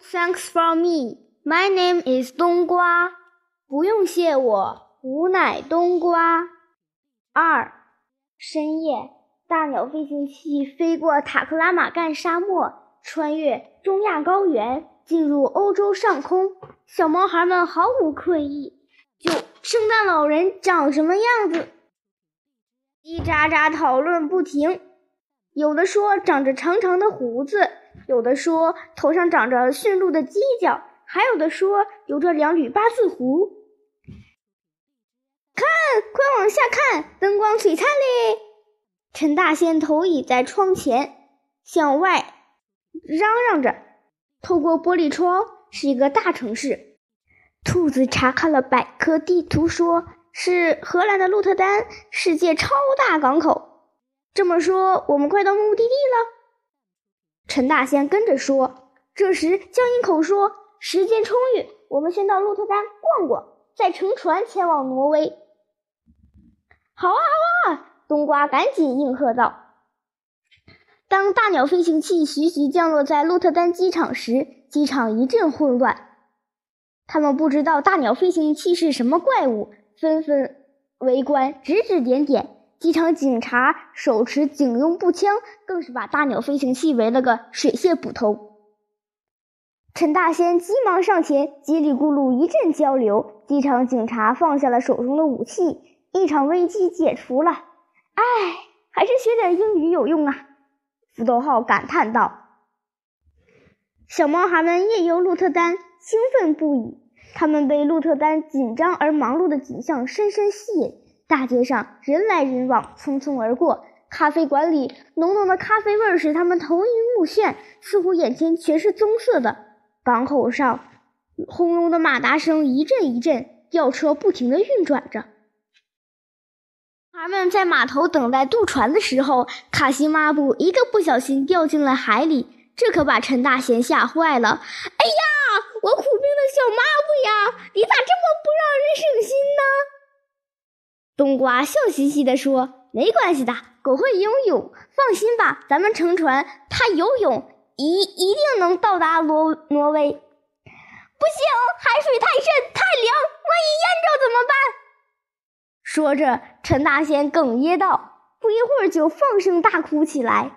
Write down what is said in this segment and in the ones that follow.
Thanks for me. My name is 冬瓜。不用谢我，吾乃冬瓜。二，深夜，大鸟飞行器飞过塔克拉玛干沙漠，穿越中亚高原，进入欧洲上空。小毛孩们毫无困意，就圣诞老人长什么样子，叽喳喳讨论不停。有的说长着长长的胡子，有的说头上长着驯鹿的犄角，还有的说有着两缕八字胡。看，快往下看，灯光璀璨嘞！陈大仙头倚在窗前，向外嚷嚷着。透过玻璃窗，是一个大城市。兔子查看了百科地图，说是荷兰的鹿特丹，世界超大港口。这么说，我们快到目的地了。陈大仙跟着说。这时，江阴口说：“时间充裕，我们先到鹿特丹逛逛，再乘船前往挪威。”好啊，好啊！冬瓜赶紧应和道。当大鸟飞行器徐徐降落在鹿特丹机场时，机场一阵混乱。他们不知道大鸟飞行器是什么怪物，纷纷围观，指指点点。机场警察手持警用步枪，更是把大鸟飞行器围了个水泄不通。陈大仙急忙上前，叽里咕噜一阵交流。机场警察放下了手中的武器，一场危机解除了。唉，还是学点英语有用啊！福斗号感叹道。小毛孩们夜游鹿特丹，兴奋不已。他们被鹿特丹紧张而忙碌的景象深深吸引。大街上人来人往，匆匆而过。咖啡馆里浓浓的咖啡味使他们头晕目眩，似乎眼前全是棕色的。港口上轰隆的马达声一阵一阵，吊车不停地运转着。孩们在码头等待渡船的时候，卡西抹布一个不小心掉进了海里，这可把陈大贤吓坏了。哎呀，我苦命的小抹布呀，你咋这么不让人省心？冬瓜笑嘻嘻地说：“没关系的，狗会游泳，放心吧。咱们乘船，它游泳一一定能到达挪挪威。不行，海水太深太凉，万一淹着怎么办？”说着，陈大仙哽咽道：“不一会儿就放声大哭起来。”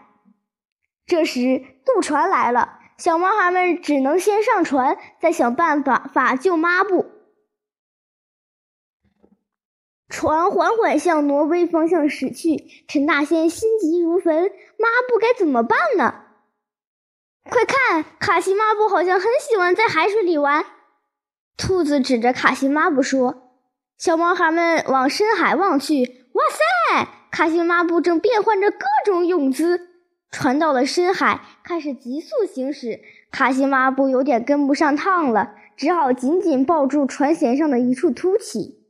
这时，渡船来了，小毛孩们只能先上船，再想办法法救抹布。船缓缓向挪威方向驶去，陈大仙心急如焚，抹布该怎么办呢？快看，卡西抹布好像很喜欢在海水里玩。兔子指着卡西抹布说：“小毛孩们往深海望去，哇塞，卡西抹布正变换着各种泳姿。”船到了深海，开始急速行驶，卡西抹布有点跟不上趟了，只好紧紧抱住船舷上的一处凸起。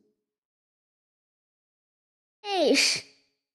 Fish